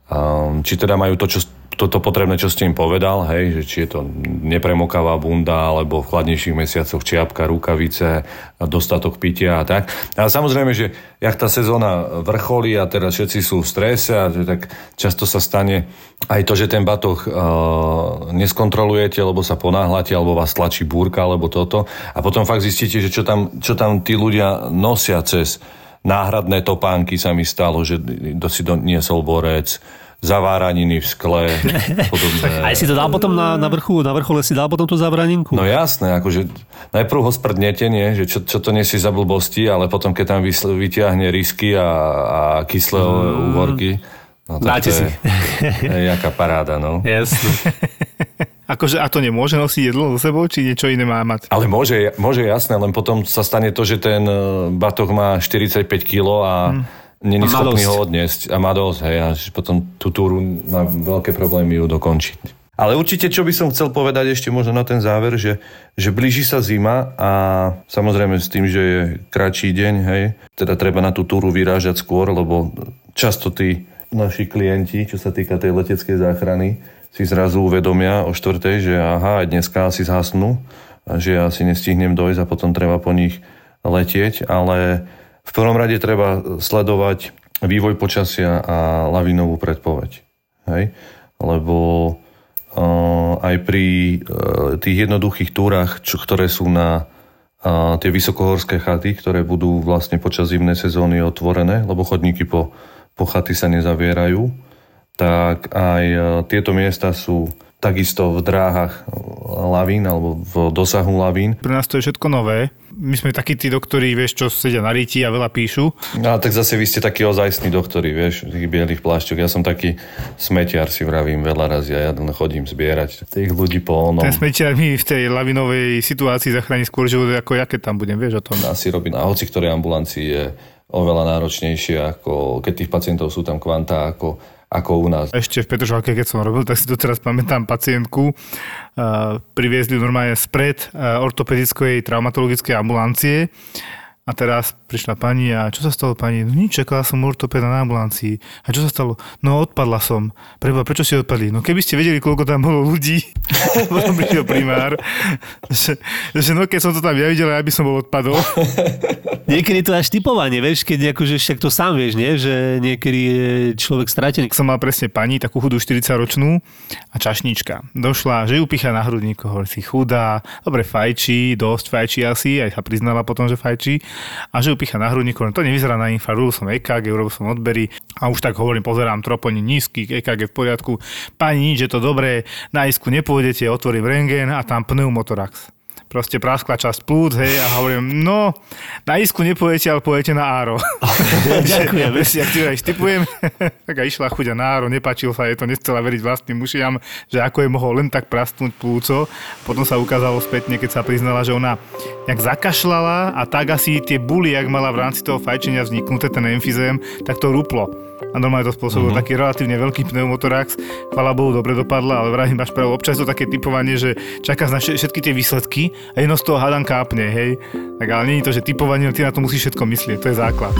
Um, či teda majú to, čo, toto potrebné, čo ste im povedal, hej, že či je to nepremokavá bunda, alebo v chladnejších mesiacoch čiapka, rukavice, dostatok pitia a tak. A samozrejme, že jak tá sezóna vrcholí a teraz všetci sú v strese a že tak často sa stane aj to, že ten batoh uh, neskontrolujete, lebo sa ponáhľate, alebo vás tlačí búrka, alebo toto. A potom fakt zistíte, že čo tam, čo tam tí ľudia nosia cez náhradné topánky sa mi stalo, že si doniesol borec, zaváraniny v skle, podobné. Aj si to dal potom na, na vrchu, na vrchole si dal potom tú zavraninku? No jasné, akože najprv ho sprdnete, nie, že čo, čo to nesie za blbosti, ale potom, keď tam vysl- vyťahne risky a, a kyslé mm. úvorky, no tak Dáte to si. je, je jaká paráda, no. Jasne. Akože a to nemôže nosiť jedlo so sebou, či niečo iné má mať? Ale môže, môže jasné, len potom sa stane to, že ten e, batoh má 45 kg a není schopný ho odniesť. A má dosť, hej, a potom tú túru má veľké problémy ju dokončiť. Ale určite, čo by som chcel povedať ešte možno na ten záver, že, že blíži sa zima a samozrejme s tým, že je kratší deň, hej, teda treba na tú túru vyrážať skôr, lebo často tí naši klienti, čo sa týka tej leteckej záchrany, si zrazu uvedomia o štvrtej, že aha, aj dneska asi zhasnú že ja si nestihnem dojsť a potom treba po nich letieť, ale v prvom rade treba sledovať vývoj počasia a lavinovú predpoveď. Hej? Lebo uh, aj pri uh, tých jednoduchých túrach, čo, ktoré sú na uh, tie vysokohorské chaty, ktoré budú vlastne počas zimnej sezóny otvorené, lebo chodníky po, po chaty sa nezavierajú, tak aj e, tieto miesta sú takisto v dráhach e, lavín alebo v dosahu lavín. Pre nás to je všetko nové. My sme takí tí doktori, vieš, čo sedia na ríti a veľa píšu. No tak zase vy ste takí ozajstní doktori, vieš, tých bielých plášťoch. Ja som taký smetiar, si vravím veľa razy a ja len chodím zbierať tých ľudí po onom. Ten smetiar mi v tej lavinovej situácii zachráni skôr život, ako ja keď tam budem, vieš o tom. Asi robiť na hoci ktorej ambulancii je oveľa náročnejšie, ako keď tých pacientov sú tam kvanta, ako, ako u nás. Ešte v Petržalke, keď som robil, tak si doteraz pamätám pacientku. Uh, priviezli normálne spred uh, ortopedickej traumatologickej ambulancie. A teraz prišla pani a čo sa stalo pani? No nič, čakala som ortopeda na ambulancii. A čo sa stalo? No odpadla som. Preba, prečo ste odpadli? No keby ste vedeli, koľko tam bolo ľudí, potom prišiel primár, že, že no keď som to tam ja videl, ja by som bol odpadol. Niekedy to až typovanie, vieš, keď akože však to sám vieš, nie? Že niekedy je človek stratený. Som mal presne pani, takú chudú 40-ročnú a čašnička. Došla, že ju picha na hrudníku, hovorí si chudá, dobre fajčí, dosť fajčí asi, aj sa priznala potom, že fajčí. A že ju picha na hrudníku, to nevyzerá na infarkt, som EKG, urobil som odbery a už tak hovorím, pozerám, troponín nízky, EKG v poriadku. Pani, nič, je to dobré, na isku nepôjdete, otvorím rengen a tam pneumotorax proste praskla časť plúc, hej, a hovorím, no, na isku nepojete, ale pojete na áro. Ďakujem. Jak ti aj štipujem, tak a išla chuďa na áro, nepačil sa jej to, nechcela veriť vlastným ušiam, že ako je mohol len tak prasknúť plúco. Potom sa ukázalo spätne, keď sa priznala, že ona nejak zakašľala a tak asi tie buly, jak mala v rámci toho fajčenia vzniknuté, ten emfizém, tak to ruplo. A normálne to spôsobil uh-huh. taký relatívne veľký pneumotorax. Chvala Bohu, dobre dopadla, ale vrahím máš pravdu. Občas je to také typovanie, že čakáš na všetky tie výsledky a jedno z toho hádam kápne, hej. Tak ale nie je to, že typovanie, ty na to musíš všetko myslieť, to je základ.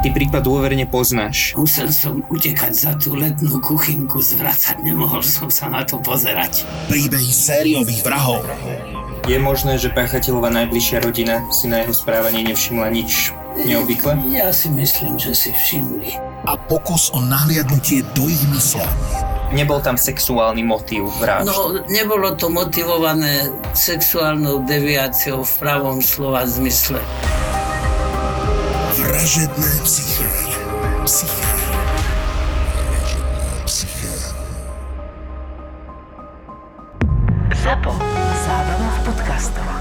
Ty prípad dôverne poznáš. Musel som utekať za tú letnú kuchynku, zvracať, nemohol som sa na to pozerať. Príbehy sériových vrahov. Je možné, že páchateľová najbližšia rodina si na jeho správanie nevšimla nič neobvykle? Ja si myslím, že si všimli. A pokus o nahliadnutie do ich mysle. Nebol tam sexuálny motív vražd? No, nebolo to motivované sexuálnou deviáciou v pravom slova zmysle. Vražedné psyché. Psyché. Zapo. Zábrná v podcastovách.